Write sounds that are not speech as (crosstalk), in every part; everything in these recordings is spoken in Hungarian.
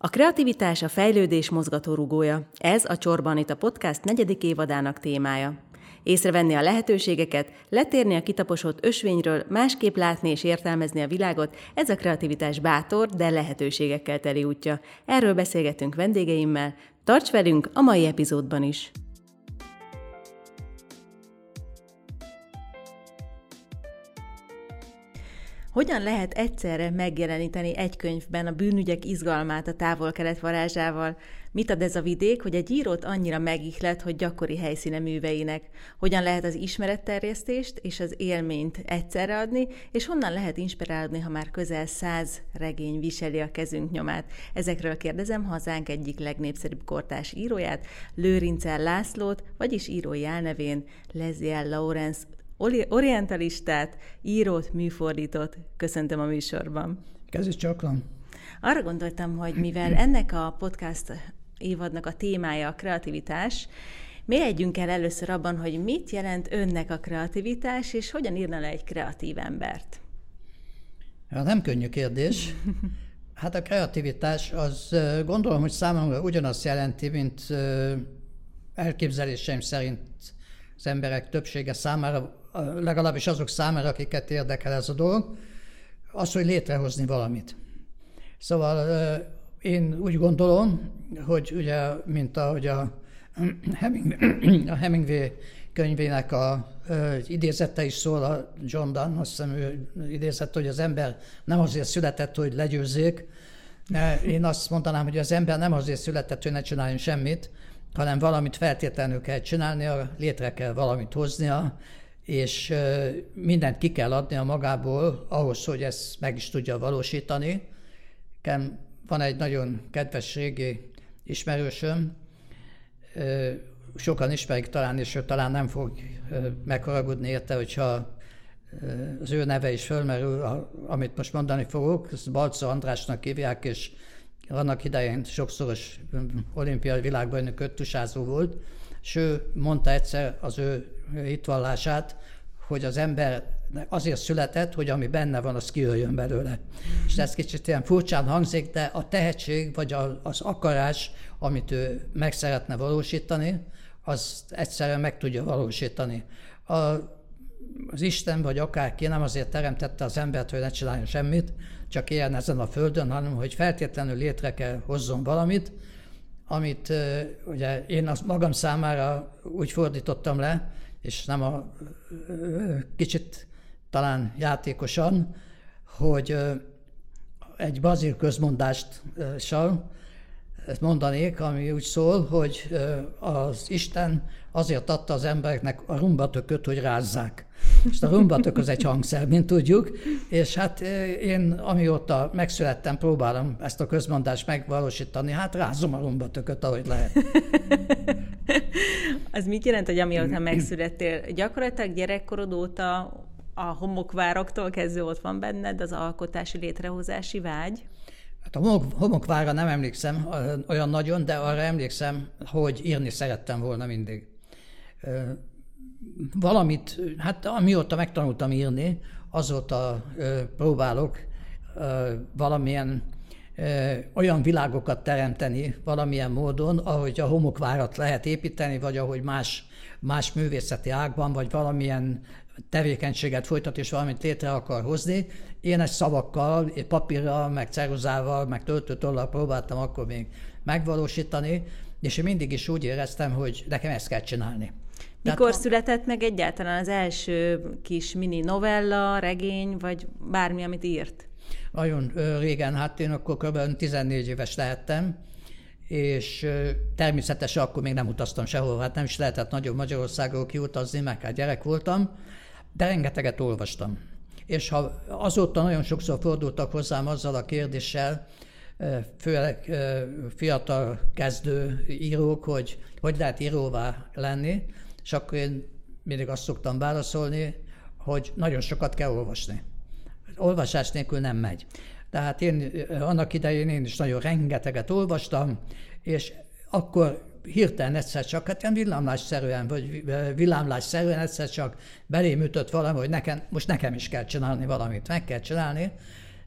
A kreativitás a fejlődés mozgatórugója. Ez a Csorban itt a podcast negyedik évadának témája. Észrevenni a lehetőségeket, letérni a kitaposott ösvényről, másképp látni és értelmezni a világot, ez a kreativitás bátor, de lehetőségekkel teli útja. Erről beszélgetünk vendégeimmel. Tarts velünk a mai epizódban is! Hogyan lehet egyszerre megjeleníteni egy könyvben a bűnügyek izgalmát a távol-kelet varázsával? Mit ad ez a vidék, hogy egy írót annyira megihlet, hogy gyakori helyszíne műveinek? Hogyan lehet az ismeretterjesztést és az élményt egyszerre adni, és honnan lehet inspirálódni, ha már közel száz regény viseli a kezünk nyomát? Ezekről kérdezem hazánk egyik legnépszerűbb kortás íróját, Lőrincel Lászlót, vagyis írói álnevén Leziel Lawrence orientalistát, írót, műfordított köszöntöm a műsorban. Kezdjük csakran. Arra gondoltam, hogy mivel ennek a podcast évadnak a témája a kreativitás, mélyedjünk el először abban, hogy mit jelent önnek a kreativitás, és hogyan írna le egy kreatív embert? Ja, nem könnyű kérdés. Hát a kreativitás az gondolom, hogy számomra ugyanazt jelenti, mint elképzeléseim szerint az emberek többsége számára legalábbis azok számára, akiket érdekel ez a dolog, az, hogy létrehozni valamit. Szóval én úgy gondolom, hogy ugye, mint ahogy a, (clears throat) (clears throat) a Hemingway könyvének a idézete is szól, a John Donne, azt hiszem ő idézett, hogy az ember nem azért született, hogy legyőzzék. Én azt mondanám, hogy az ember nem azért született, hogy ne csináljon semmit, hanem valamit feltétlenül kell csinálnia, létre kell valamit hoznia, és mindent ki kell adnia magából ahhoz, hogy ezt meg is tudja valósítani. Van egy nagyon kedves régi ismerősöm, sokan ismerik talán, és ő talán nem fog megharagudni érte, hogyha az ő neve is fölmerül, amit most mondani fogok, ezt Balca Andrásnak hívják, és annak idején sokszoros olimpiai világbajnok öttusázó volt, és ő mondta egyszer az ő hitvallását, hogy az ember azért született, hogy ami benne van, az kijöjjön belőle. És ez kicsit ilyen furcsán hangzik, de a tehetség, vagy az akarás, amit ő meg szeretne valósítani, az egyszerűen meg tudja valósítani. A, az Isten, vagy akárki nem azért teremtette az embert, hogy ne csináljon semmit, csak éljen ezen a földön, hanem hogy feltétlenül létre kell hozzon valamit, amit ugye én azt magam számára úgy fordítottam le, és nem a kicsit talán játékosan, hogy egy bazil közmondást mondanék, ami úgy szól, hogy az Isten azért adta az embereknek a rumbatököt, hogy rázzák. És a rumbatök az egy hangszer, mint tudjuk, és hát én amióta megszülettem, próbálom ezt a közmondást megvalósítani, hát rázom a rumbatököt, ahogy lehet. (laughs) az mit jelent, hogy amióta megszülettél? Gyakorlatilag gyerekkorod óta a homokvároktól kezdve ott van benned az alkotási létrehozási vágy? Hát a homokvára nem emlékszem olyan nagyon, de arra emlékszem, hogy írni szerettem volna mindig. Valamit, hát amióta megtanultam írni, azóta próbálok valamilyen olyan világokat teremteni valamilyen módon, ahogy a homokvárat lehet építeni, vagy ahogy más, más művészeti ágban, vagy valamilyen tevékenységet folytat, és valamit létre akar hozni. Én egy szavakkal, papírral, meg ceruzával, meg töltőtollal próbáltam akkor még megvalósítani, és én mindig is úgy éreztem, hogy nekem ezt kell csinálni. Mikor Tehát, született meg egyáltalán az első kis mini novella, regény, vagy bármi, amit írt? Nagyon régen, hát én akkor kb. 14 éves lehettem, és természetesen akkor még nem utaztam sehol, hát nem is lehetett nagyobb Magyarországról kiutazni, mert hát gyerek voltam, de rengeteget olvastam. És ha azóta nagyon sokszor fordultak hozzám azzal a kérdéssel, főleg fiatal kezdő írók, hogy hogy lehet íróvá lenni, és akkor én mindig azt szoktam válaszolni, hogy nagyon sokat kell olvasni. Olvasás nélkül nem megy. Tehát én annak idején én is nagyon rengeteget olvastam, és akkor hirtelen egyszer csak, hát ilyen villámlásszerűen, vagy villámlásszerűen egyszer csak belém ütött valami, hogy nekem, most nekem is kell csinálni valamit, meg kell csinálni,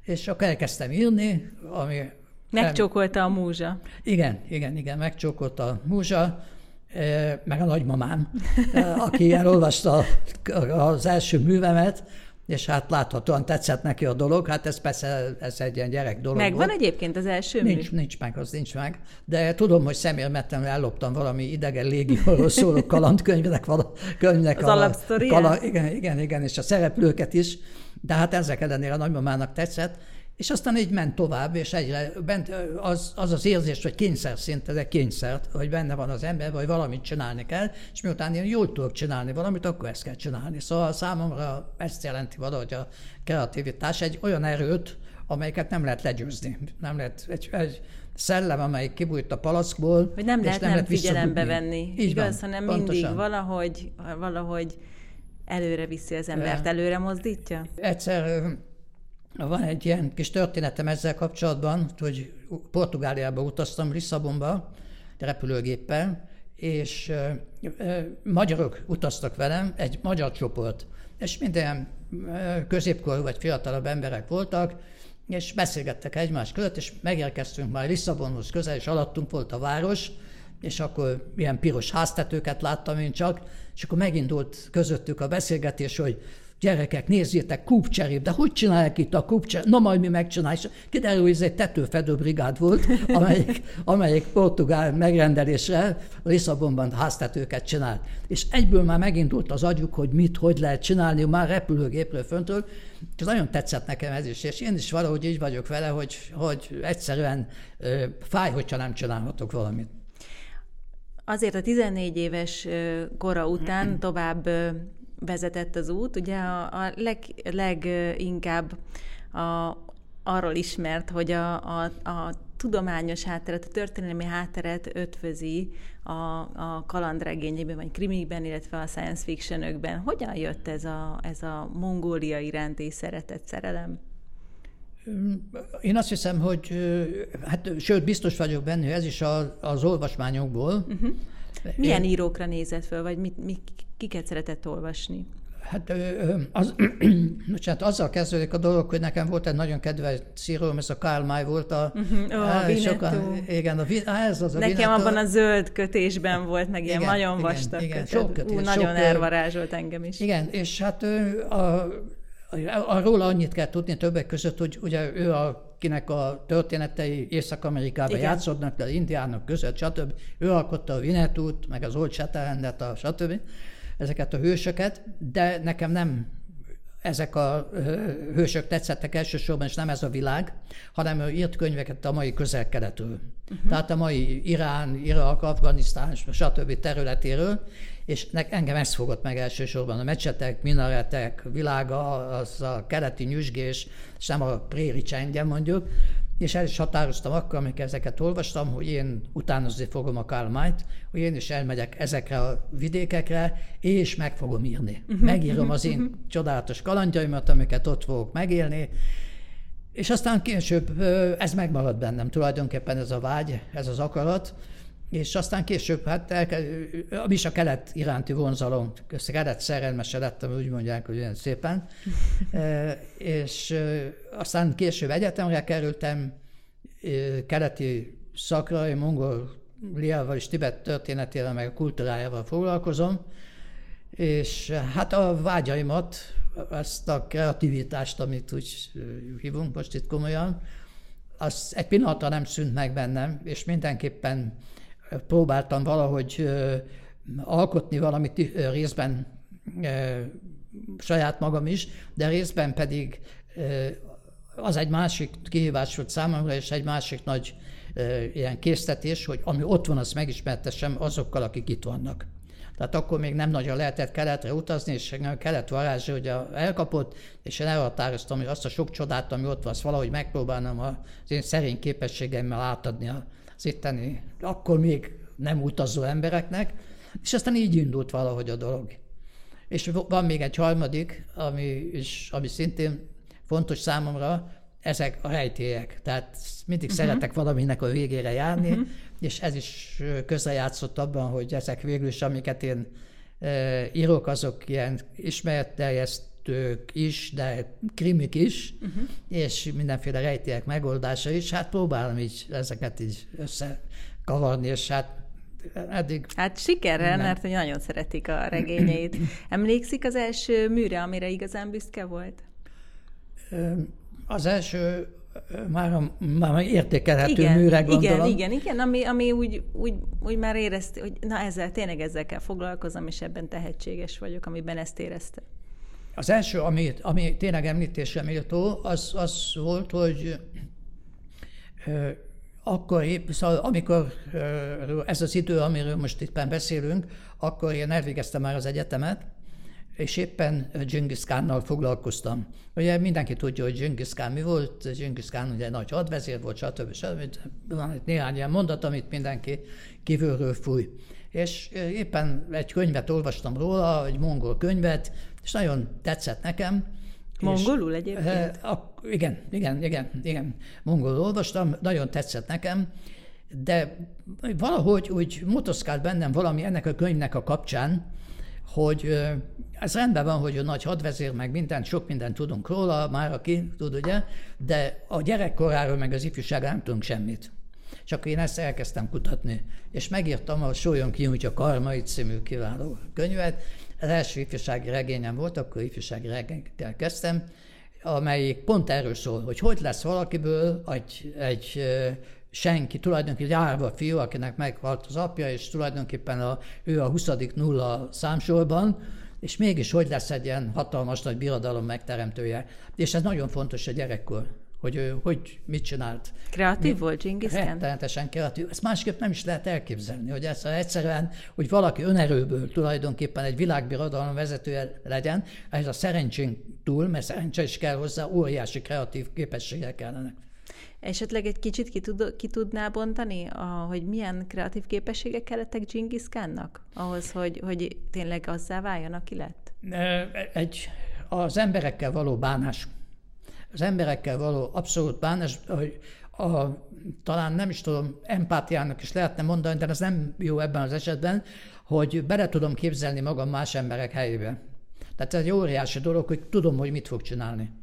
és akkor elkezdtem írni, ami Megcsókolta a múzsa. Igen, igen, igen, megcsókolta a múzsa, meg a nagymamám, aki elolvasta az első művemet, és hát láthatóan tetszett neki a dolog, hát ez persze ez egy ilyen gyerek dolog Megvan volt. egyébként az első Nincs, mű? nincs meg, az nincs meg, de tudom, hogy szemérmetlenül elloptam valami idegen légióról szóló kalandkönyvnek, vala, könyvnek az a, alapsztoriát? kala, igen, igen, igen, és a szereplőket is, de hát ezek ellenére a nagymamának tetszett, és aztán így ment tovább, és egyre bent az az, az érzés, hogy kényszer szinte, de kényszert, hogy benne van az ember, vagy valamit csinálni kell, és miután én jól tudok csinálni valamit, akkor ezt kell csinálni. Szóval számomra ezt jelenti valahogy a kreativitás, egy olyan erőt, amelyiket nem lehet legyőzni. Nem lehet egy, egy szellem, amelyik kibújt a palackból, Hogy nem és lehet nem, nem lehet figyelembe venni, Így igaz, van, hanem pontosan. mindig valahogy, valahogy előre viszi az embert, előre mozdítja? Egyszer van egy ilyen kis történetem ezzel kapcsolatban, hogy Portugáliába utaztam, Lisszabonba, repülőgéppel, és magyarok utaztak velem, egy magyar csoport, és minden ö, középkorú vagy fiatalabb emberek voltak, és beszélgettek egymás között, és megérkeztünk már Lisszabonhoz közel, és alattunk volt a város, és akkor ilyen piros háztetőket láttam én csak, és akkor megindult közöttük a beszélgetés, hogy gyerekek, nézzétek, kúpcserép, de hogy csinálják itt a kúpcserép? Na majd mi megcsináljuk. Kiderül, hogy ez egy tetőfedő brigád volt, (laughs) amelyik, amelyik portugál megrendelésre Lisszabonban háztetőket csinált. És egyből már megindult az agyuk, hogy mit, hogy lehet csinálni, már repülőgépről föntől, és nagyon tetszett nekem ez is, és én is valahogy így vagyok vele, hogy, hogy egyszerűen ö, fáj, hogyha nem csinálhatok valamit. Azért a 14 éves kora után tovább vezetett az út. Ugye a, a leg, leginkább a, arról ismert, hogy a, a, a tudományos hátteret, a történelmi hátteret ötvözi a, a kalandregényében, vagy krimikben, illetve a science fictionökben. Hogyan jött ez a, ez a Mongólia iránti szeretet, szerelem? Én azt hiszem, hogy hát sőt, biztos vagyok benne, hogy ez is a, az olvasmányokból. Uh-huh. Milyen Én... írókra nézett föl, vagy mit, mit, kiket szeretett olvasni? Hát az, (clears throat) hát azzal kezdődik a dolog, hogy nekem volt egy nagyon kedves íróm, ez a Karl May volt a... Uh-huh. Oh, á, sokan, igen, a, á, ez az a Nekem Vinetto. abban a zöld kötésben volt, meg ilyen Igen, nagyon igen, vastag igen, kötet. sok kötés, Ú, nagyon sok, elvarázsolt engem is. Igen, és hát ő a, arról annyit kell tudni többek között, hogy ugye ő, akinek a történetei Észak-Amerikában Igen. játszódnak, de indiánok között, stb. Ő alkotta a Vinetút, meg az Old Shatterhandet, a stb. Ezeket a hősöket, de nekem nem ezek a hősök tetszettek elsősorban, és nem ez a világ, hanem ő írt könyveket a mai közel-keletről. Uh-huh. Tehát a mai Irán, Irak, Afganisztán, stb. területéről, és ne, engem ez fogott meg elsősorban. A mecsetek, minaretek világa, az a keleti nyüzsgés, és nem a préri csendje mondjuk, és el is határoztam akkor, amikor ezeket olvastam, hogy én utánozni fogom a Karl hogy én is elmegyek ezekre a vidékekre, és meg fogom írni. Megírom az én csodálatos kalandjaimat, amiket ott fogok megélni, és aztán később ez megmaradt bennem. Tulajdonképpen ez a vágy, ez az akarat, és aztán később, hát el, ami is a kelet iránti vonzalom, kelet szerelmese lettem, úgy mondják, hogy olyan szépen. (laughs) e, és aztán később egyetemre kerültem, keleti szakra, én Mongóliával és Tibet történetével, meg a kultúrájával foglalkozom, és hát a vágyaimat, ezt a kreativitást, amit úgy hívunk most itt komolyan, az egy pillanatra nem szűnt meg bennem, és mindenképpen próbáltam valahogy alkotni valamit részben saját magam is, de részben pedig az egy másik kihívás volt számomra, és egy másik nagy ilyen késztetés, hogy ami ott van, azt megismertessem azokkal, akik itt vannak. Tehát akkor még nem nagyon lehetett keletre utazni, és a kelet varázsa ugye elkapott, és én elhatároztam, hogy azt a sok csodát, ami ott van, azt valahogy megpróbálnom az én szerény képességemmel átadni az itteni, akkor még nem utazó embereknek, és aztán így indult valahogy a dolog. És van még egy harmadik, ami, is, ami szintén fontos számomra, ezek a rejtélyek. Tehát mindig uh-huh. szeretek valaminek a végére járni, uh-huh. és ez is közrejátszott abban, hogy ezek végül is, amiket én e, írok, azok ilyen ismeretterjesztő fejlesztők is, de krimik is, uh-huh. és mindenféle rejtélyek megoldása is. Hát próbálom így ezeket így összekavarni, és hát eddig... Hát sikerrel, nem. mert nagyon szeretik a regényeit. (clears throat) Emlékszik az első műre, amire igazán büszke volt? Az első már, már értékelhető igen, műre gondolom. Igen, igen, igen, ami, ami úgy, úgy, úgy már érezte, hogy na ezzel, tényleg ezzel kell foglalkozom, és ebben tehetséges vagyok, amiben ezt érezte. Az első, ami, ami tényleg említésre méltó, az, az volt, hogy akkor, szóval amikor ez az idő, amiről most itt beszélünk, akkor én elvégeztem már az egyetemet, és éppen Genghis Khánnal foglalkoztam. Ugye mindenki tudja, hogy Genghis Khan mi volt, Genghis Khan ugye nagy hadvezér volt, stb. stb. Van itt néhány ilyen mondat, amit mindenki kívülről fúj. És éppen egy könyvet olvastam róla, egy mongol könyvet, és nagyon tetszett nekem. Mongolul egyébként? A, igen, igen, igen, igen. Mongolul olvastam, nagyon tetszett nekem, de valahogy úgy motoszkált bennem valami ennek a könyvnek a kapcsán, hogy ez rendben van, hogy a nagy hadvezér, meg mindent, sok mindent tudunk róla, már aki tud, ugye, de a gyerekkoráról, meg az ifjúságáról nem tudunk semmit. És akkor én ezt elkezdtem kutatni, és megírtam a Sólyon kinyújtja karmait című kiváló könyvet. Az első ifjúsági regényem volt, akkor ifjúsági regényekkel kezdtem, amelyik pont erről szól, hogy hogy lesz valakiből egy, egy senki, tulajdonképpen egy árva fiú, akinek meghalt az apja, és tulajdonképpen a, ő a 20. nulla számsorban, és mégis hogy lesz egy ilyen hatalmas nagy birodalom megteremtője. És ez nagyon fontos a gyerekkor, hogy ő hogy mit csinált. Kreatív Mi, volt Genghis Khan? Rettenetesen kreatív. Ezt másképp nem is lehet elképzelni, hogy ez egyszerűen, hogy valaki önerőből tulajdonképpen egy világbirodalom vezetője legyen, ez a szerencsén túl, mert szerencse is kell hozzá, óriási kreatív képességek kellene. Esetleg egy kicsit ki, tud, ki tudná bontani, a, hogy milyen kreatív képességek kellettek Genghis Khannak ahhoz, hogy, hogy tényleg azzá váljon, aki lett? Egy, az emberekkel való bánás. Az emberekkel való abszolút bánás, hogy a, talán nem is tudom, empátiának is lehetne mondani, de ez nem jó ebben az esetben, hogy bele tudom képzelni magam más emberek helyébe. Tehát ez egy óriási dolog, hogy tudom, hogy mit fog csinálni.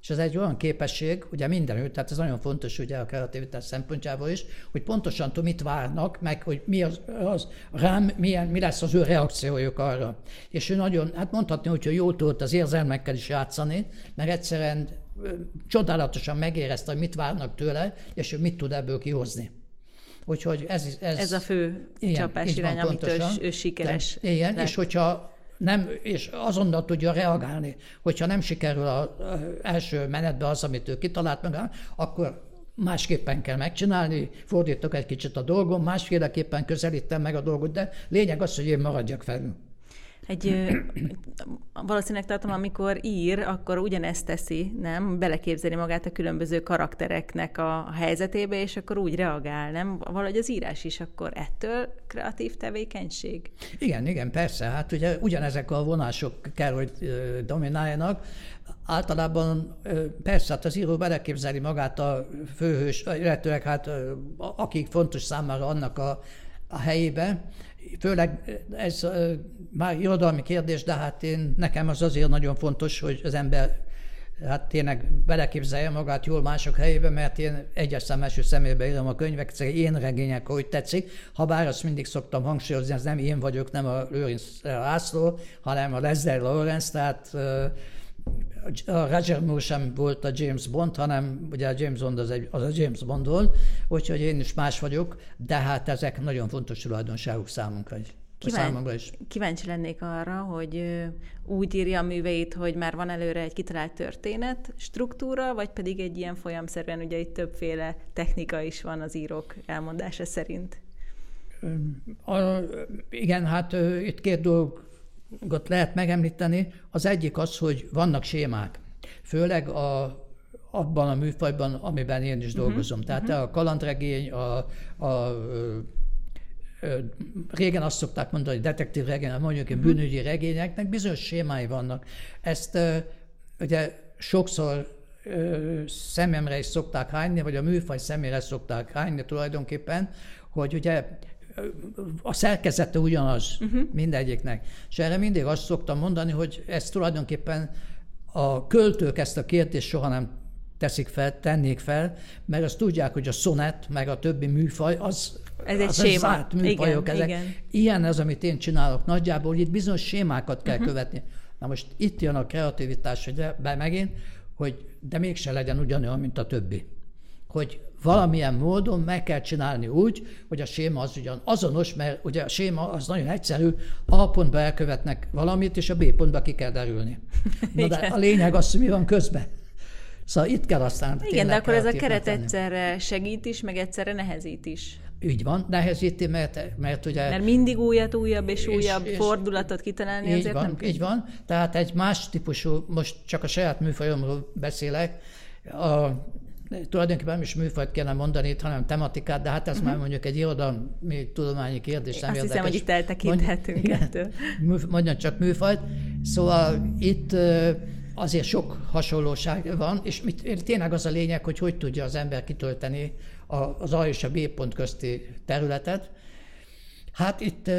És ez egy olyan képesség, ugye mindenütt, tehát ez nagyon fontos ugye a kreativitás szempontjából is, hogy pontosan tudom, mit várnak, meg hogy mi az, az rám, milyen, mi lesz az ő reakciójuk arra. És ő nagyon, hát mondhatni, hogy jól tudott az érzelmekkel is játszani, mert egyszerűen csodálatosan megérezte, hogy mit várnak tőle, és ő mit tud ebből kihozni. Úgyhogy ez, ez, ez a fő igen, csapás irány, amit ő, ő sikeres. De, igen, lett. és hogyha nem, és azonnal tudja reagálni. Hogyha nem sikerül az első menetbe az, amit ő kitalált meg, akkor másképpen kell megcsinálni, fordítok egy kicsit a dolgom, másféleképpen közelítem meg a dolgot, de lényeg az, hogy én maradjak felül egy, valószínűleg tartom, amikor ír, akkor ugyanezt teszi, nem? Beleképzeli magát a különböző karaktereknek a helyzetébe, és akkor úgy reagál, nem? Valahogy az írás is akkor ettől kreatív tevékenység? Igen, igen, persze. Hát ugye ugyanezek a vonások kell, hogy domináljanak. Általában persze, hát az író beleképzeli magát a főhős, illetőleg hát akik fontos számára annak a, a helyébe, főleg ez már irodalmi kérdés, de hát én, nekem az azért nagyon fontos, hogy az ember hát tényleg beleképzelje magát jól mások helyébe, mert én egyes szem első szemébe írom a könyvek, én regények, hogy tetszik, ha bár azt mindig szoktam hangsúlyozni, ez nem én vagyok, nem a Lőrinc László, hanem a Leslie Lawrence, tehát a Roger Moore sem volt a James Bond, hanem ugye a James Bond az, egy, az a James Bond volt, úgyhogy én is más vagyok, de hát ezek nagyon fontos tulajdonságok számunkra. Kíván, is. Kíváncsi lennék arra, hogy úgy írja a műveit, hogy már van előre egy kitalált történet, struktúra, vagy pedig egy ilyen folyamszerűen, ugye itt többféle technika is van az írók elmondása szerint. A, igen, hát itt két dolog lehet megemlíteni. Az egyik az, hogy vannak sémák. Főleg a, abban a műfajban, amiben én is uh-huh. dolgozom. Tehát uh-huh. a kalandregény, a, a régen azt szokták mondani, hogy detektív regény, mondjuk uh-huh. bűnügyi regényeknek bizonyos sémái vannak. Ezt ugye sokszor szememre is szokták hányni, vagy a műfaj szemére szokták hányni tulajdonképpen, hogy ugye a szerkezete ugyanaz uh-huh. mindegyiknek. És erre mindig azt szoktam mondani, hogy ez tulajdonképpen a költők ezt a kérdést soha nem teszik fel, tennék fel, mert azt tudják, hogy a szonet, meg a többi műfaj, az ez egy az séma. Zárt műfajok igen, ezek. Igen. Ilyen az, amit én csinálok nagyjából, itt bizonyos sémákat kell uh-huh. követni. Na most itt jön a kreativitás, hogy be megint, hogy de mégse legyen ugyanolyan, mint a többi. Hogy valamilyen módon meg kell csinálni úgy, hogy a séma az ugyan azonos, mert ugye a séma az nagyon egyszerű, A pontba elkövetnek valamit, és a B pontba ki kell derülni. (laughs) Na de a lényeg az, hogy mi van közben. Szóval itt kell aztán Igen, de akkor ez a keret tenni. egyszerre segít is, meg egyszerre nehezít is. Úgy van, nehezíti, mert, mert ugye... Mert mindig újat, újabb és, és újabb és fordulatot kitalálni így azért van, nem Így van, tehát egy más típusú, most csak a saját műfajomról beszélek, a, tulajdonképpen nem is műfajt kellene mondani itt, hanem tematikát, de hát ez uh-huh. már mondjuk egy irodalmi tudományi kérdés, nem Azt érdekes. hiszem, hogy itt eltekinthetünk Mondj, ettől. Mondjon csak műfajt. Szóval itt azért sok hasonlóság van, és mit, tényleg az a lényeg, hogy hogy tudja az ember kitölteni az A és a B pont közti területet. Hát itt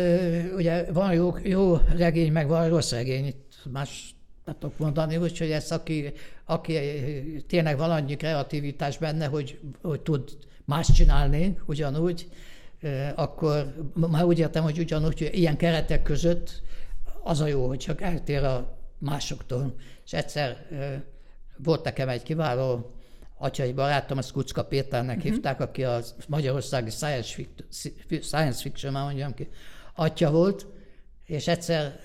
ugye van jó, jó regény, meg van rossz regény, itt más tudok mondani, úgyhogy ez aki, aki tényleg van annyi kreativitás benne, hogy, hogy tud más csinálni ugyanúgy, akkor már úgy értem, hogy ugyanúgy, hogy ilyen keretek között az a jó, hogy csak eltér a másoktól. És egyszer volt nekem egy kiváló atyai barátom, azt Kucka Péternek uh-huh. hívták, aki a magyarországi science fiction, science fiction, már mondjam ki, atya volt, és egyszer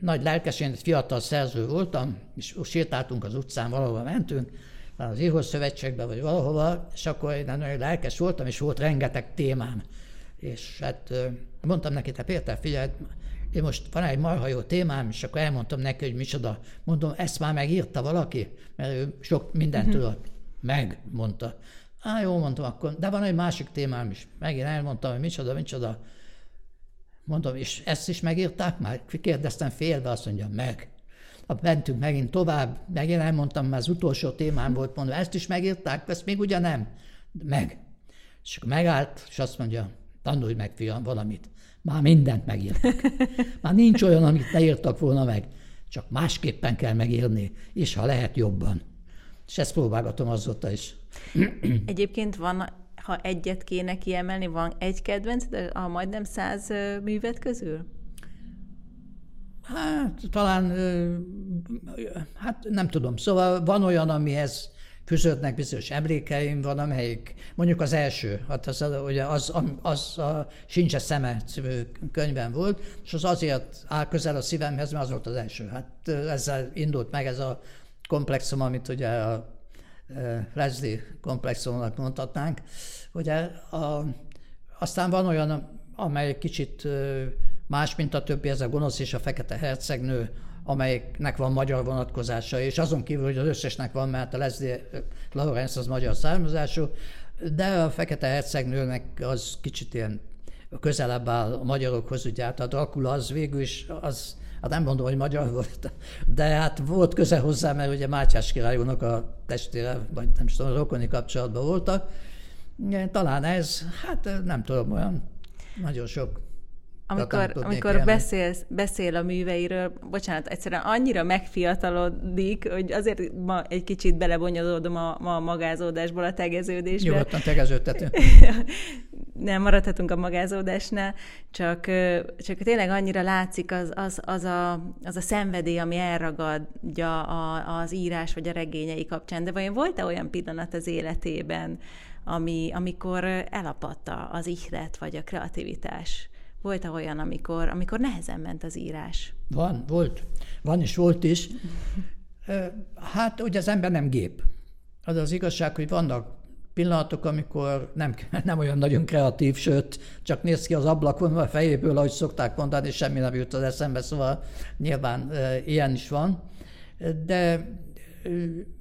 nagy lelkesen, egy fiatal szerző voltam, és sétáltunk az utcán, valahova mentünk, az Írhoz Szövetségbe, vagy valahova, és akkor én nagyon lelkes voltam, és volt rengeteg témám. És hát mondtam neki, te Péter, figyelj, én most van egy marha jó témám, és akkor elmondtam neki, hogy micsoda. Mondom, ezt már megírta valaki? Mert ő sok mindent uh-huh. tudott. Meg, mondta. Á, jó, mondtam akkor, de van egy másik témám is. Megint elmondtam, hogy micsoda, micsoda. Mondom, és ezt is megírták már? Kérdeztem félbe, azt mondja, meg. Mentünk megint tovább, megint elmondtam, már az utolsó témám volt, mondom, ezt is megírták, ezt még ugye nem? Meg. És akkor megállt, és azt mondja, tanulj meg, fiam, valamit. Már mindent megírtak. (laughs) Már nincs olyan, amit ne írtak volna meg. Csak másképpen kell megírni, és ha lehet jobban. És ezt próbálgatom azóta is. (clears throat) Egyébként van, ha egyet kéne kiemelni, van egy kedvenc, de a majdnem száz művet közül? Hát talán, hát nem tudom. Szóval van olyan, amihez fűződnek bizonyos emlékeim, van amelyik, mondjuk az első, hát az, ugye az, az a Sincs szeme című könyvben volt, és az azért áll közel a szívemhez, mert az volt az első. Hát ezzel indult meg ez a komplexum, amit ugye a Leslie komplexumnak mondhatnánk. Ugye a, aztán van olyan, amely kicsit más, mint a többi, ez a gonosz és a fekete hercegnő, amelyeknek van magyar vonatkozása, és azon kívül, hogy az összesnek van, mert a Leslie Lawrence az magyar származású, de a Fekete Hercegnőnek az kicsit ilyen közelebb áll a magyarokhoz, ugye hát a Dracula az végül is, az, hát nem mondom, hogy magyar volt, de hát volt köze hozzá, mert ugye Mátyás királyúnak a testére, vagy nem is tudom, rokoni kapcsolatban voltak. Talán ez, hát nem tudom, olyan nagyon sok amikor, amikor beszélsz, beszél a műveiről, bocsánat, egyszerűen annyira megfiatalodik, hogy azért ma egy kicsit belebonyolódom a, ma a magázódásból a tegeződésbe. Nyugodtan tegeződtető. (laughs) Nem maradhatunk a magázódásnál, csak, csak tényleg annyira látszik az, az, az, a, az a szenvedély, ami elragadja a, az írás vagy a regényei kapcsán. De vajon volt-e olyan pillanat az életében, ami, amikor elapadta az ihlet vagy a kreativitás? Volt -e olyan, amikor, amikor nehezen ment az írás? Van, volt. Van és volt is. Hát, ugye az ember nem gép. Az az igazság, hogy vannak pillanatok, amikor nem, (laughs) nem olyan nagyon kreatív, sőt, csak néz ki az ablakon a fejéből, ahogy szokták mondani, és semmi nem jut az eszembe, szóval nyilván e, ilyen is van. De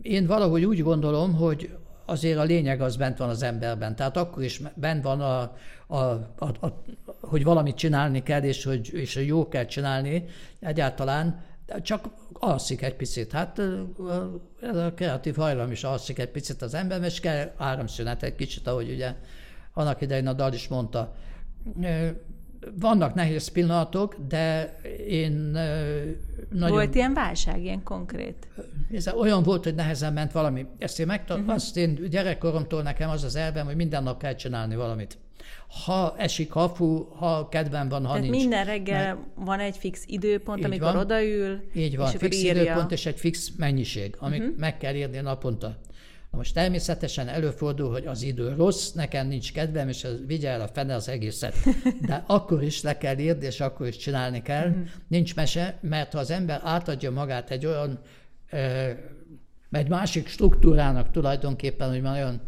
én valahogy úgy gondolom, hogy azért a lényeg az bent van az emberben. Tehát akkor is bent van, a, a, a, a, hogy valamit csinálni kell, és hogy, és hogy jó kell csinálni egyáltalán, csak alszik egy picit. Hát ez a kreatív hajlam is alszik egy picit az ember, és kell áramszünet egy kicsit, ahogy ugye annak idején a dal is mondta. Vannak nehéz pillanatok, de én nagyon... Volt ilyen válság, ilyen konkrét? Ez olyan volt, hogy nehezen ment valami. Ezt én megtanultam, uh-huh. azt én gyerekkoromtól nekem az az elvem, hogy minden nap kell csinálni valamit. Ha esik, ha fú, ha kedven van, ha Tehát nincs. minden reggel Mert... van egy fix időpont, így amikor van, odaül, Így van, és fix írja. időpont és egy fix mennyiség, amit uh-huh. meg kell írni naponta. Na most természetesen előfordul, hogy az idő rossz, nekem nincs kedvem, és az vigye el a fene az egészet. De (laughs) akkor is le kell írni, és akkor is csinálni kell. Mm-hmm. Nincs mese, mert ha az ember átadja magát egy olyan, egy másik struktúrának tulajdonképpen, hogy már olyan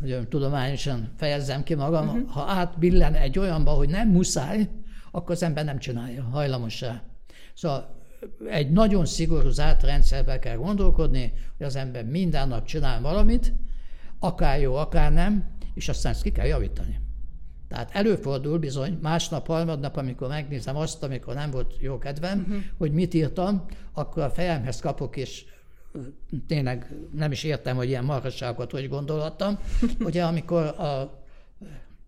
hogy tudományosan fejezzem ki magam, uh-huh. ha átbillen egy olyanba, hogy nem muszáj, akkor az ember nem csinálja, hajlamos rá. Szóval egy nagyon szigorú zárt rendszerbe kell gondolkodni, hogy az ember minden nap csinál valamit, akár jó, akár nem, és aztán ezt ki kell javítani. Tehát előfordul bizony másnap, harmadnap, amikor megnézem azt, amikor nem volt jó kedvem, uh-huh. hogy mit írtam, akkor a fejemhez kapok, és tényleg nem is értem, hogy ilyen marhasságot hogy gondolhattam. (laughs) Ugye amikor a,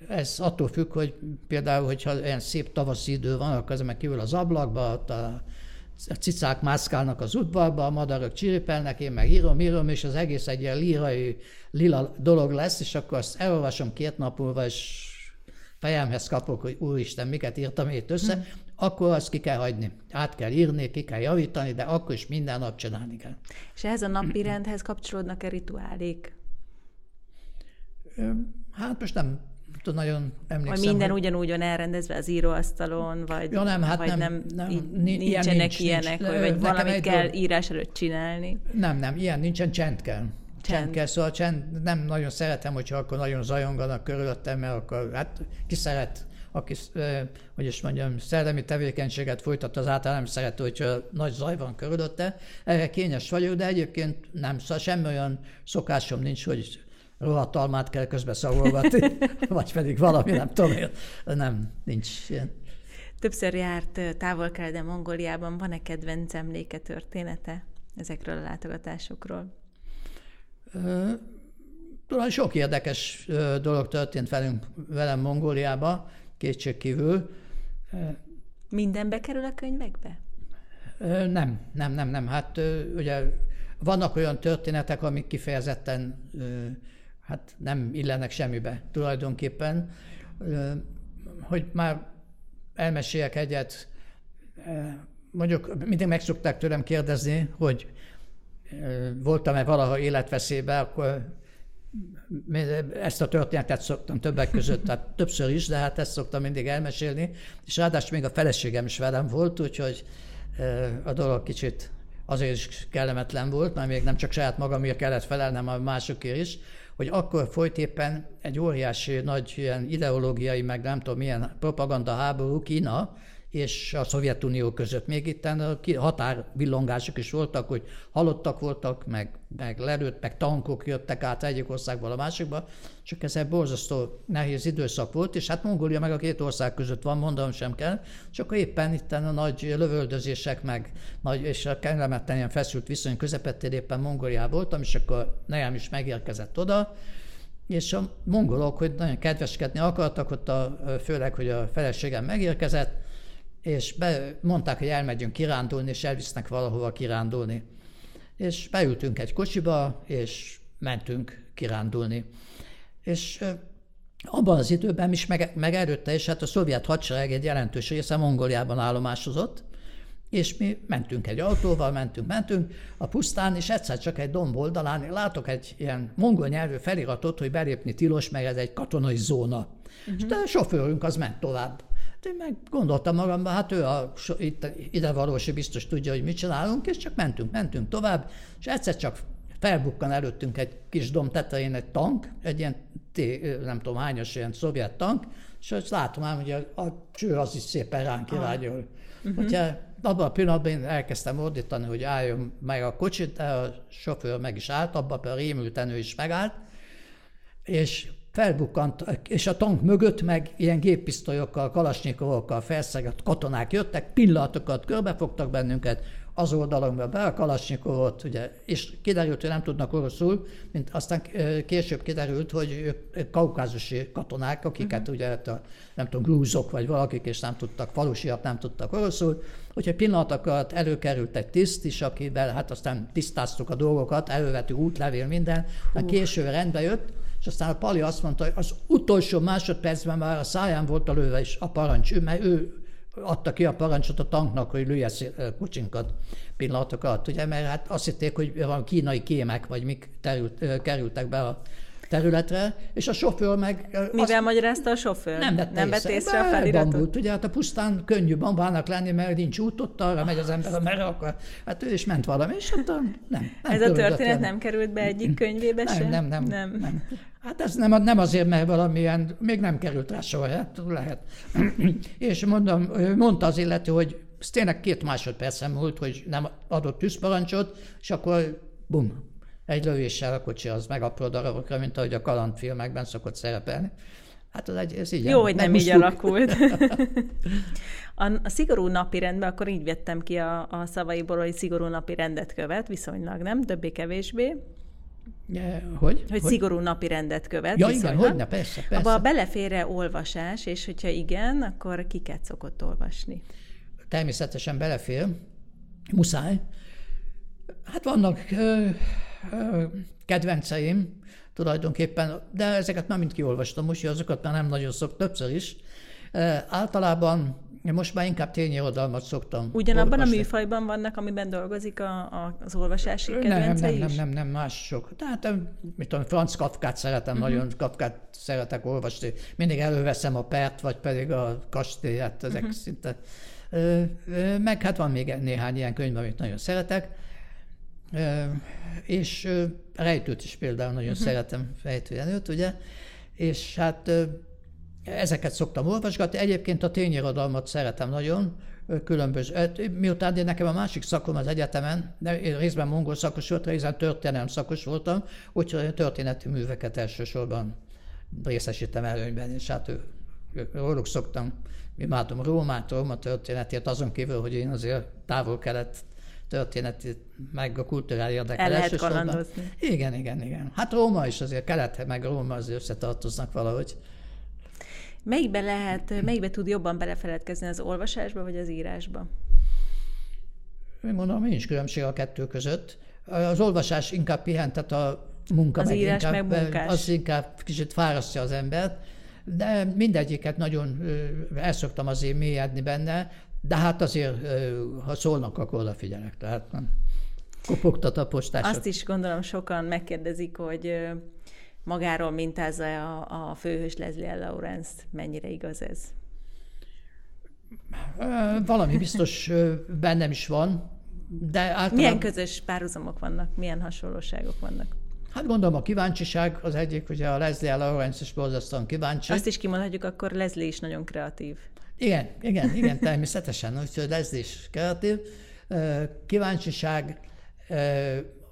ez attól függ, hogy például, hogyha olyan szép tavaszi idő van, akkor az meg kívül az ablakba, ott a a cicák mászkálnak az udvarba, a madarak csiripelnek, én meg írom, írom, és az egész egy ilyen lírai, lila dolog lesz, és akkor azt elolvasom két nap múlva, és fejemhez kapok, hogy úristen, miket írtam itt össze, hmm. akkor azt ki kell hagyni. Át kell írni, ki kell javítani, de akkor is minden nap csinálni kell. És ehhez a napi rendhez kapcsolódnak-e rituálék? Hát most nem nagyon emlékszem. Vagy minden hogy... ugyanúgy van elrendezve az íróasztalon, vagy, ja, nem, hát vagy nem, nem, nem, nincsenek ilyen nincs, ilyenek, nincs. vagy valamit kell dolog... írás előtt csinálni. Nem, nem, ilyen nincsen, csend kell. Csend. csend kell, szóval csend, nem nagyon szeretem, hogyha akkor nagyon zajonganak körülöttem, mert akkor hát ki szeret aki, hogy is mondjam, szellemi tevékenységet folytat, az általán nem szerető, hogyha nagy zaj van körülötte. Erre kényes vagyok, de egyébként nem, szóval semmi olyan szokásom nincs, hogy rohadt almát kell közbe szagolgatni, (laughs) vagy pedig valami, nem tudom, nem, nincs ilyen. Többször járt távol de Mongóliában, van-e kedvenc emléke története ezekről a látogatásokról? Talán sok érdekes dolog történt velünk, velem Mongóliába, kétségkívül. Minden bekerül a könyvekbe? Nem, nem, nem, nem. Hát ugye vannak olyan történetek, amik kifejezetten hát nem illenek semmibe tulajdonképpen. Hogy már elmeséljek egyet, mondjuk mindig meg szokták tőlem kérdezni, hogy voltam-e valaha életveszélybe, akkor ezt a történetet szoktam többek között, tehát (laughs) többször is, de hát ezt szoktam mindig elmesélni, és ráadásul még a feleségem is velem volt, úgyhogy a dolog kicsit azért is kellemetlen volt, mert még nem csak saját magamért kellett felelnem, a másokért is, hogy akkor folyt éppen egy óriási nagy ilyen ideológiai, meg nem tudom milyen propaganda háború Kína, és a Szovjetunió között. Még itt határvillongások is voltak, hogy halottak voltak, meg, meg lelőtt, meg tankok jöttek át egyik országból a másikba, csak ez egy borzasztó nehéz időszak volt, és hát Mongólia meg a két ország között van, mondom sem kell, csak éppen itt a nagy lövöldözések, meg nagy, és a kellemetlen ilyen feszült viszony közepette éppen Mongóliá voltam, és akkor nejem is megérkezett oda, és a mongolok, hogy nagyon kedveskedni akartak, ott a, főleg, hogy a feleségem megérkezett, és be, mondták, hogy elmegyünk kirándulni, és elvisznek valahova kirándulni. És beültünk egy kocsiba, és mentünk kirándulni. És abban az időben is meg, meg előtte is, hát a szovjet hadsereg egy jelentős része Mongóliában állomásozott, és mi mentünk egy autóval, mentünk, mentünk a pusztán, és egyszer csak egy domb oldalán látok egy ilyen mongol nyelvű feliratot, hogy belépni tilos, meg ez egy katonai zóna. Uh-huh. És a sofőrünk az ment tovább. Én meg gondoltam magamban, hát ő a, itt, ide valósi biztos tudja, hogy mit csinálunk, és csak mentünk, mentünk tovább, és egyszer csak felbukkan előttünk egy kis dom tetején egy tank, egy ilyen, nem tudom, hányos ilyen szovjet tank, és azt látom ám, hogy a, a cső az is szépen ránk irányul. Ah. Uh-huh. Abban a pillanatban én elkezdtem ordítani, hogy álljon meg a kocsit, de a sofőr meg is állt, abban a rémülten ő is megállt, és felbukkant, és a tank mögött meg ilyen géppisztolyokkal, kalasnyikovokkal felszegett katonák jöttek, pillanatokat körbefogtak bennünket, az oldalon be a Kalasnyikovot, ugye, és kiderült, hogy nem tudnak oroszul, mint aztán később kiderült, hogy ők kaukázusi katonák, akiket uh-huh. ugye, hát a, nem tudom, grúzok vagy valakik, és nem tudtak, falusiak nem tudtak oroszul, úgyhogy pillanatokat előkerült egy tiszt is, akivel hát aztán tisztáztuk a dolgokat, elővettük útlevél, minden, uh. később rendbe jött, és aztán a Pali azt mondta, hogy az utolsó másodpercben már a száján volt a lőve is a parancs, ő, mert ő adta ki a parancsot a tanknak, hogy lője kocsinkat pillanatokat, ugye, mert hát azt hitték, hogy van kínai kémek, vagy mik terült, kerültek be a területre, és a sofőr meg... Mivel azt, magyarázta a sofőr? Nem vett nem észre, észre a feliratot? Bambult, ugye, hát a pusztán könnyű bambának lenni, mert nincs út ott, arra megy az ember, merre akar. Hát ő is ment valami, és hát nem. nem Ez a történet nem került be egyik könyvébe nem, sem? Nem, nem, nem. nem. Hát ez nem, nem azért, mert valamilyen, még nem került rá soha, hát lehet. (clears throat) és mondom, mondta az illető, hogy ez tényleg két másodpercen múlt, hogy nem adott tűzparancsot, és akkor bum, egy lövéssel a kocsi az apró darabokra, mint ahogy a kalandfilmekben szokott szerepelni. Hát az egy, ez így. Jó, hogy nem így alakult. (laughs) a, a szigorú napi rendben, akkor így vettem ki a, a szavaiból, hogy szigorú napi rendet követ, viszonylag, nem? Többé-kevésbé. Ja, hogy? Hogy hogy? szigorú napi rendet követ. Ja, igen, hogy ne, persze, persze. Abba belefér olvasás, és hogyha igen, akkor kiket szokott olvasni? Természetesen belefér, muszáj. Hát vannak kedvenceim tulajdonképpen, de ezeket már mind kiolvastam, most azokat már nem nagyon szok, többször is. Általában most már inkább tényirodalmat szoktam Ugyanabban olvasni. a műfajban vannak, amiben dolgozik a, a, az olvasási kedvence nem, nem, nem, nem, nem, mások. Tehát, mit tudom, Franz Kafkát szeretem uh-huh. nagyon, Kafkát szeretek olvasni. Mindig előveszem a pert, vagy pedig a kastélyát, ezek uh-huh. szinte. Meg hát van még néhány ilyen könyv, amit nagyon szeretek. És rejtőt is például nagyon uh-huh. szeretem, rejtőjenőt, ugye? És hát ezeket szoktam olvasgatni. Egyébként a tényirodalmat szeretem nagyon, különböző. Miután én nekem a másik szakom az egyetemen, de én részben mongol szakos voltam, részben történelem szakos voltam, úgyhogy történeti műveket elsősorban részesítem előnyben, és hát róluk szoktam, imádom Rómát, Róma történetét, azon kívül, hogy én azért távol-kelet történeti, meg a kulturális érdekel. El lehet kalandozni. Igen, igen, igen. Hát Róma is azért, kelet meg Róma azért összetartoznak valahogy. Melyikbe lehet, melyikbe tud jobban belefeledkezni az olvasásba, vagy az írásba? Én mondom, nincs különbség a kettő között. Az olvasás inkább pihentet a munka, az meg írás inkább, meg munkás. az inkább kicsit fárasztja az embert, de mindegyiket nagyon el szoktam azért mélyedni benne, de hát azért, ha szólnak, akkor odafigyelek. Tehát nem kopogtat a postások. Azt is gondolom sokan megkérdezik, hogy magáról mintázza a, a főhős Leslie Lawrence. Mennyire igaz ez? Valami biztos bennem is van, de általában... Milyen közös párhuzamok vannak? Milyen hasonlóságok vannak? Hát gondolom a kíváncsiság az egyik, ugye a Leslie Lawrence is borzasztóan kíváncsi. Azt is kimondhatjuk, akkor Leslie is nagyon kreatív. Igen, igen, igen, természetesen, úgyhogy Leslie is kreatív. Kíváncsiság,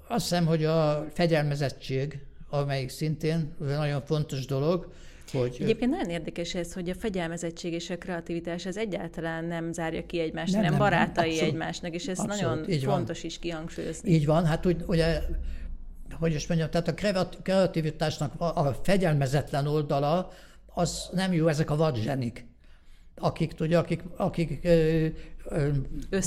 azt hiszem, hogy a fegyelmezettség, amelyik szintén nagyon fontos dolog, hogy... Egyébként nagyon érdekes ez, hogy a fegyelmezettség és a kreativitás az egyáltalán nem zárja ki egymást, nem, nem barátai nem, abszolút, és ez abszolút, nagyon így fontos van. is kihangsúlyozni. Így van, hát úgy, ugye, hogy is mondjam, tehát a kreativitásnak a, a fegyelmezetlen oldala, az nem jó, ezek a vadzsenik akik, tudja, akik, akik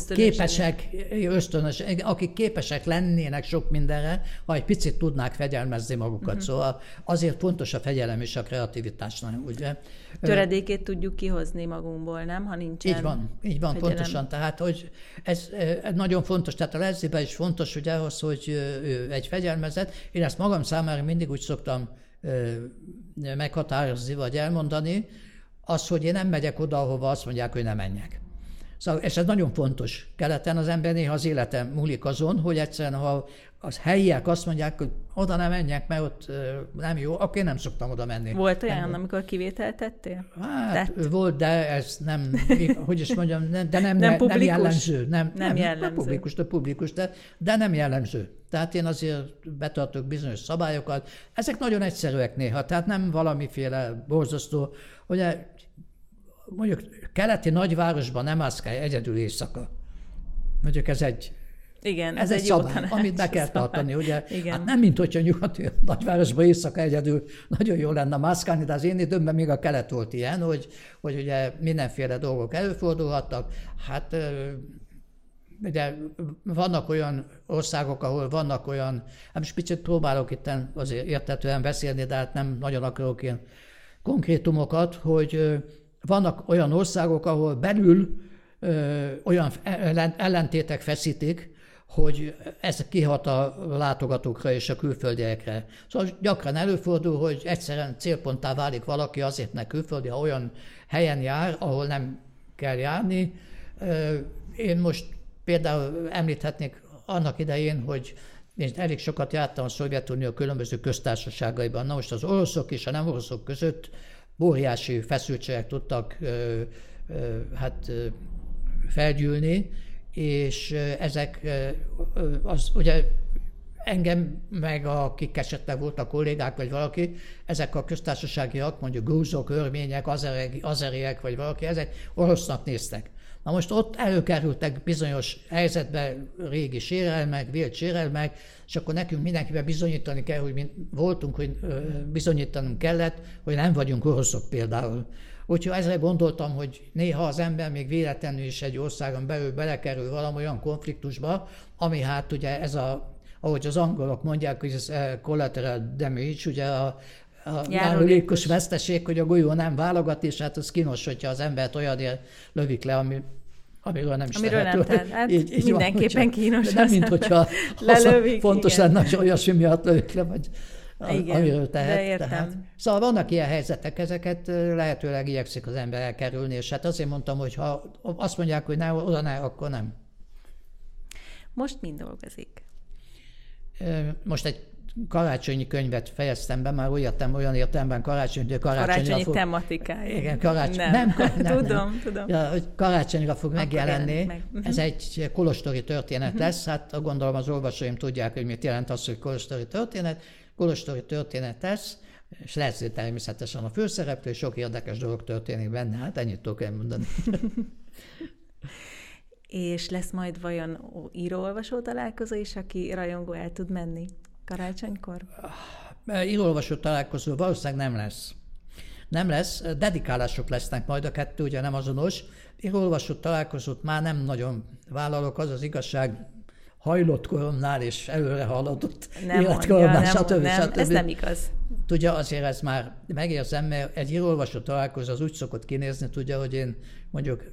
képesek, ösztönös, akik képesek lennének sok mindenre, ha egy picit tudnák fegyelmezni magukat. Uh-huh. Szóval azért fontos a fegyelem és a kreativitás, ugye? Töredékét tudjuk kihozni magunkból, nem? Ha nincsen Így van, így van, fegyelem. pontosan. Tehát, hogy ez, ez nagyon fontos, tehát a lezzibe is fontos, hogy ahhoz, hogy egy fegyelmezet, én ezt magam számára mindig úgy szoktam meghatározni, vagy elmondani, az, hogy én nem megyek oda, ahova azt mondják, hogy ne menjek. Szóval, és ez nagyon fontos. Keleten az ember néha az életem múlik azon, hogy egyszerűen, ha az helyiek azt mondják, hogy oda nem menjek, mert ott nem jó, akkor én nem szoktam oda menni. Volt olyan, nem, amikor kivételt tettél? Hát Tett? volt, de ez nem, hogy is mondjam, nem, de nem, nem, nem jellemző. Nem, nem, nem jellemző. Nem publikus, de publikus, de, de nem jellemző. Tehát én azért betartok bizonyos szabályokat. Ezek nagyon egyszerűek néha, tehát nem valamiféle borzasztó, ugye mondjuk keleti nagyvárosban nem állsz egyedül éjszaka. Mondjuk ez egy Igen, ez, ez egy egy szabály, tanács, amit be kell szabály. tartani, ugye? Igen. Hát nem, mint hogyha nyugati (laughs) nagyvárosban éjszaka egyedül nagyon jó lenne mászkálni, de az én időmben még a kelet volt ilyen, hogy, hogy ugye mindenféle dolgok előfordulhattak. Hát ugye vannak olyan országok, ahol vannak olyan, hát most picit próbálok itt azért értetően beszélni, de hát nem nagyon akarok ilyen konkrétumokat, hogy vannak olyan országok, ahol belül ö, olyan ellen- ellentétek feszítik, hogy ez kihat a látogatókra és a külföldiekre. Szóval gyakran előfordul, hogy egyszerűen célponttá válik valaki azért, mert külföldi, ha olyan helyen jár, ahol nem kell járni. Én most például említhetnék annak idején, hogy én elég sokat jártam a Szovjetunió különböző köztársaságaiban. Na most az oroszok és a nem oroszok között óriási feszültségek tudtak hát felgyűlni, és ezek, az, ugye engem, meg akik esetleg voltak kollégák, vagy valaki, ezek a köztársaságiak, mondjuk grúzok, örmények, azerek, azeriek, vagy valaki, ezek orosznak néztek. Na most ott előkerültek bizonyos helyzetbe régi sérelmek, vélt sérelmek, és akkor nekünk mindenkivel bizonyítani kell, hogy mi voltunk, hogy bizonyítanunk kellett, hogy nem vagyunk oroszok például. Úgyhogy ezre gondoltam, hogy néha az ember még véletlenül is egy országon belül belekerül valamilyen konfliktusba, ami hát ugye ez a, ahogy az angolok mondják, hogy ez eh, collateral damage, ugye a, a járulékos veszteség, hogy a golyó nem válogat, és hát az kínos, hogyha az embert olyanért lövik le, ami, amiről nem is Amiről nem tehető. tehet. Hát mindenképpen kínos De nem, mint hogyha lelövik, fontos igen. lenne, hogy olyasmi miatt lövik le, vagy Igen, amiről tehet. de értem. Tehát, szóval vannak ilyen helyzetek, ezeket lehetőleg igyekszik az ember elkerülni, és hát azért mondtam, hogy ha azt mondják, hogy ne, oda ne, akkor nem. Most mind dolgozik? Most egy karácsonyi könyvet fejeztem be, már úgy értem, olyan értelemben karácsony, hogy karácsonyra Karácsonyi fog, tematikája. Igen, karácsony. Nem, Nem, ka- nem, tudom, nem. tudom. Ja, hogy karácsonyra fog megjelenni. meg. Mhm. Ez egy kolostori történet lesz. Hát gondolom az olvasóim tudják, hogy mit jelent az, hogy kolostori történet. Kolostori történet lesz, és lesz természetesen a főszereplő, és sok érdekes dolog történik benne. Hát ennyit tudok elmondani. (laughs) És lesz majd vajon író-olvasó találkozó is, aki rajongó el tud menni karácsonykor? Írólvasó találkozó valószínűleg nem lesz. Nem lesz, dedikálások lesznek majd, a kettő ugye nem azonos. Írólvasó találkozót már nem nagyon vállalok, az az igazság, hajlott koromnál és előre haladott Nem életkoromnál, nem, stb. nem, stb. ez nem igaz. Tudja, azért ez már megérzem, mert egy írólvasó találkozó az úgy szokott kinézni, tudja, hogy én mondjuk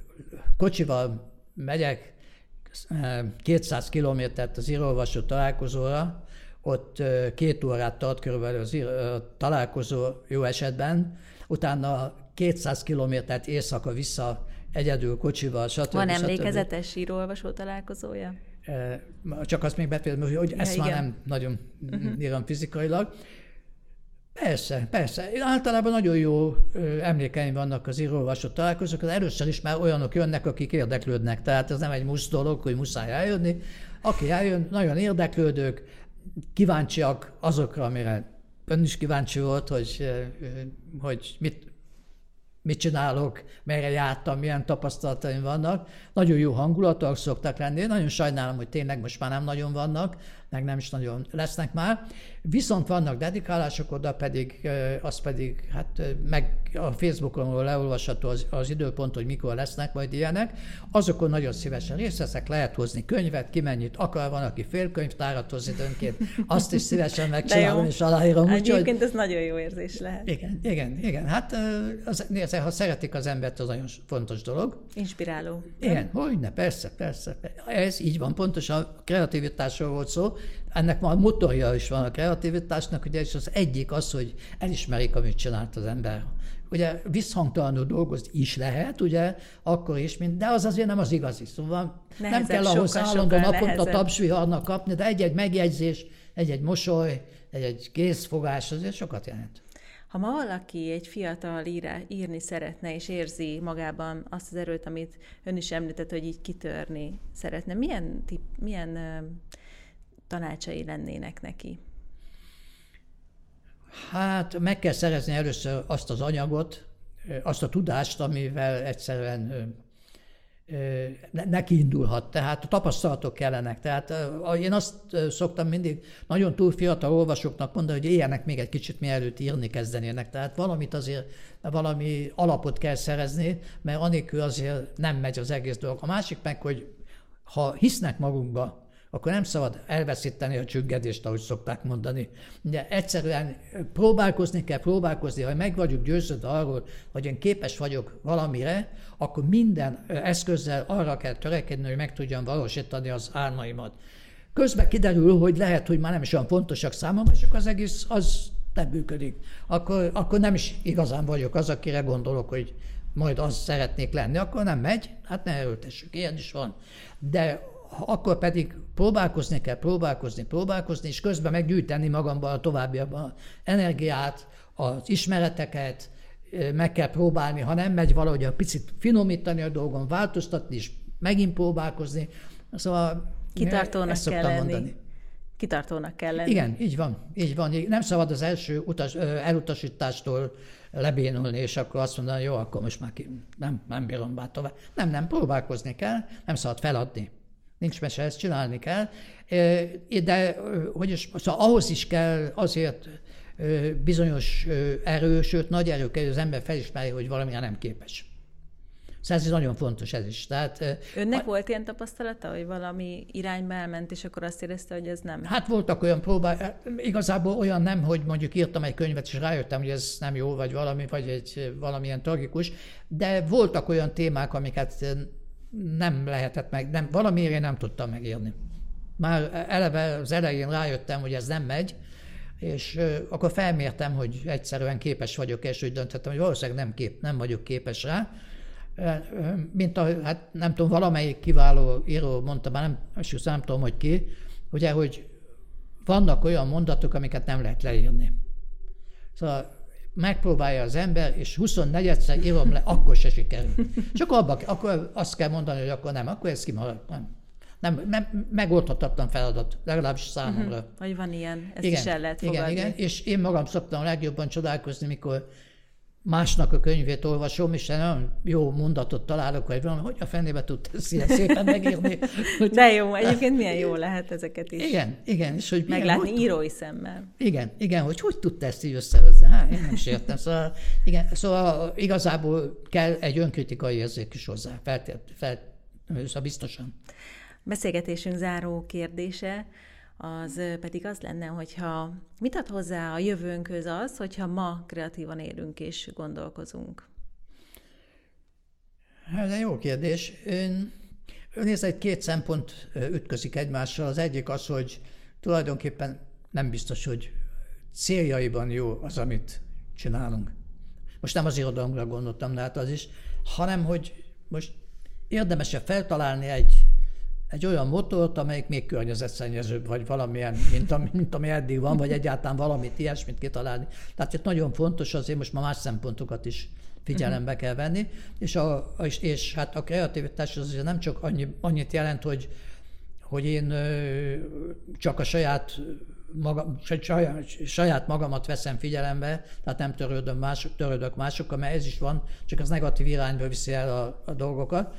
kocsival megyek eh, 200 kilométert az írólvasó találkozóra, ott két órát tart körülbelül az találkozó jó esetben, utána 200 kilométert éjszaka vissza egyedül kocsival, stb. Van stb. emlékezetes író-olvasó találkozója? Eh, Csak azt még befejezem, hogy ezt már igen. nem nagyon írom fizikailag. Persze, persze. Én általában nagyon jó emlékeim vannak az írólvasó találkozók. Először is már olyanok jönnek, akik érdeklődnek. Tehát ez nem egy musz dolog, hogy muszáj eljönni. Aki eljön, nagyon érdeklődők, kíváncsiak azokra, amire ön is kíváncsi volt, hogy, hogy mit, mit csinálok, merre jártam, milyen tapasztalataim vannak. Nagyon jó hangulatok szoktak lenni. Én nagyon sajnálom, hogy tényleg most már nem nagyon vannak, meg nem is nagyon lesznek már. Viszont vannak dedikálások, oda pedig, az pedig, hát meg a Facebookon leolvasható az, az időpont, hogy mikor lesznek majd ilyenek. Azokon nagyon szívesen részt veszek, lehet hozni könyvet, ki mennyit akar, van, aki félkönyvtárat hoz időnként, azt is szívesen megcsinálom és aláírom. Úgyhogy, Egyébként ez nagyon jó érzés lehet. igen, igen, igen. Hát az, nézze, ha szeretik az embert, az nagyon fontos dolog. Inspiráló. Igen, hogyne, persze, persze. Ez így van, pontosan a kreativitásról volt szó. Ennek már motorja is van a kreativitásnak, ugye, és az egyik az, hogy elismerik, amit csinált az ember. Ugye visszhangtalanul dolgozni is lehet, ugye, akkor is, mint, de az azért nem az igazi. Szóval nem Nehezebb, kell ahhoz sokkal, állandó sokkal naponta tapsviharnak kapni, de egy-egy megjegyzés, egy-egy mosoly, egy-egy készfogás azért sokat jelent. Ha ma valaki egy fiatal írá, írni szeretne, és érzi magában azt az erőt, amit ön is említett, hogy így kitörni szeretne, milyen, tip, milyen tanácsai lennének neki? Hát meg kell szerezni először azt az anyagot, azt a tudást, amivel egyszerűen neki indulhat, tehát a tapasztalatok kellenek. Tehát én azt szoktam mindig nagyon túl fiatal olvasóknak mondani, hogy éljenek még egy kicsit mielőtt írni kezdenének. Tehát valamit azért, valami alapot kell szerezni, mert anélkül azért nem megy az egész dolog. A másik meg, hogy ha hisznek magunkba, akkor nem szabad elveszíteni a csüggedést, ahogy szokták mondani. De egyszerűen próbálkozni kell, próbálkozni, ha meg vagyok győződve arról, hogy én képes vagyok valamire, akkor minden eszközzel arra kell törekedni, hogy meg tudjam valósítani az álmaimat. Közben kiderül, hogy lehet, hogy már nem is olyan fontosak számomra, és akkor az egész az nem működik. Akkor, akkor nem is igazán vagyok az, akire gondolok, hogy majd az szeretnék lenni, akkor nem megy, hát ne erőltessük, ilyen is van. De akkor pedig próbálkozni kell, próbálkozni, próbálkozni, és közben meggyűjteni magamban a továbbiakban energiát, az ismereteket, meg kell próbálni, ha nem megy valahogy a picit finomítani a dolgon, változtatni, és megint próbálkozni. Szóval Kitartónak kell lenni. Mondani. Kitartónak kell lenni. Igen, így van, így van. Nem szabad az első utas, elutasítástól lebénulni, és akkor azt mondani, jó, akkor most már ki, nem, nem bírom már tovább. Nem, nem, próbálkozni kell, nem szabad feladni. Nincs mese, ezt csinálni kell. De hogy is, szóval ahhoz is kell azért bizonyos erő, sőt nagy erő kell, hogy az ember felismerje, hogy valamilyen nem képes. Szóval ez nagyon fontos ez is. Tehát, Önnek a, volt ilyen tapasztalata, hogy valami irányba elment, és akkor azt érezte, hogy ez nem? Hát voltak olyan próbák, igazából olyan nem, hogy mondjuk írtam egy könyvet, és rájöttem, hogy ez nem jó, vagy valami, vagy egy valamilyen tragikus, de voltak olyan témák, amiket nem lehetett meg, nem, valamiért én nem tudtam megírni. Már eleve az elején rájöttem, hogy ez nem megy, és akkor felmértem, hogy egyszerűen képes vagyok, és úgy döntöttem, hogy valószínűleg nem, kép, nem vagyok képes rá. Mint a, hát nem tudom, valamelyik kiváló író mondta, már nem, és nem tudom, hogy ki, ugye, hogy vannak olyan mondatok, amiket nem lehet leírni. Szóval megpróbálja az ember, és 24-szer írom le, akkor se sikerül. És akkor, abba, akkor azt kell mondani, hogy akkor nem, akkor ez kimarad. Nem. Nem, nem, megoldhatatlan feladat, legalábbis számomra. Uh-huh. Hogy van ilyen, ezt igen, is el lehet fogadni. Igen, igen, és én magam szoktam legjobban csodálkozni, mikor másnak a könyvét olvasom, és nagyon jó mondatot találok, hogy van, hogy a fenébe tud szépen megírni. Hogy... De jó, egyébként milyen jó lehet ezeket is. Igen, igen. És hogy Meglátni milyen, írói szemmel. Igen, igen, hogy hogy tudta ezt így összehozni. Hát, én nem is értem. Szóval, igen, szóval igazából kell egy önkritikai érzék is hozzá, feltét, fel, szóval biztosan. Beszélgetésünk záró kérdése, az pedig az lenne, hogyha mit ad hozzá a jövőnkhöz az, hogyha ma kreatívan élünk és gondolkozunk? Ez egy jó kérdés. Ön, nézd, egy két szempont ütközik egymással. Az egyik az, hogy tulajdonképpen nem biztos, hogy céljaiban jó az, amit csinálunk. Most nem az irodalomra gondoltam, de hát az is, hanem hogy most érdemes feltalálni egy egy olyan motort, amelyik még környezetszennyezőbb, vagy valamilyen, mint ami, mint ami eddig van, vagy egyáltalán valamit ilyesmit kitalálni. Tehát itt nagyon fontos azért most már más szempontokat is figyelembe kell venni, és, a, és, és hát a kreativitás az nem csak annyi, annyit jelent, hogy, hogy én csak a saját maga, saját magamat veszem figyelembe, tehát nem törődöm mások, törődök másokkal, mert ez is van, csak az negatív irányba viszi el a, a dolgokat.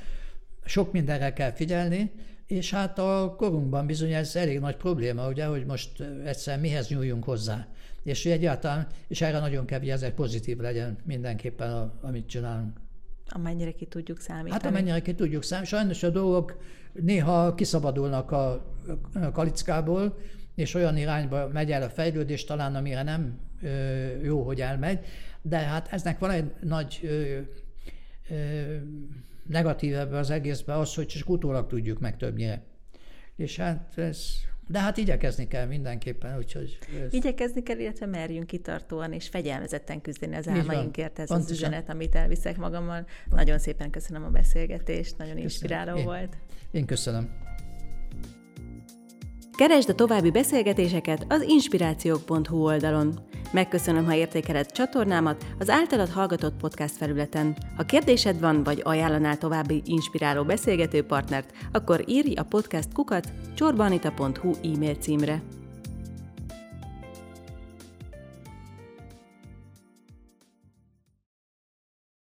Sok mindenre kell figyelni, és hát a korunkban bizony ez elég nagy probléma, ugye, hogy most egyszer mihez nyúljunk hozzá. És egyáltalán, és erre nagyon kell vigyázni, hogy pozitív legyen mindenképpen, a, amit csinálunk. Amennyire ki tudjuk számítani. Hát amennyire ki tudjuk számítani. Sajnos a dolgok néha kiszabadulnak a, kalickából, és olyan irányba megy el a fejlődés, talán amire nem ö, jó, hogy elmegy, de hát eznek van egy nagy ö, ö, negatív ebbe az egészbe az, hogy csak utólag tudjuk meg többnyire. És hát ez, de hát igyekezni kell mindenképpen, úgyhogy... Ez... Igyekezni kell, illetve merjünk kitartóan és fegyelmezetten küzdeni az álmainkért. Ez Pontosan. az üzenet, amit elviszek magammal. Van. Nagyon szépen köszönöm a beszélgetést, nagyon köszönöm. inspiráló én, volt. Én köszönöm. Keresd a további beszélgetéseket az inspirációk.hu oldalon. Megköszönöm, ha értékeled csatornámat az általad hallgatott podcast felületen. Ha kérdésed van, vagy ajánlanál további inspiráló beszélgető partnert, akkor írj a podcast kukat csorbanita.hu e-mail címre.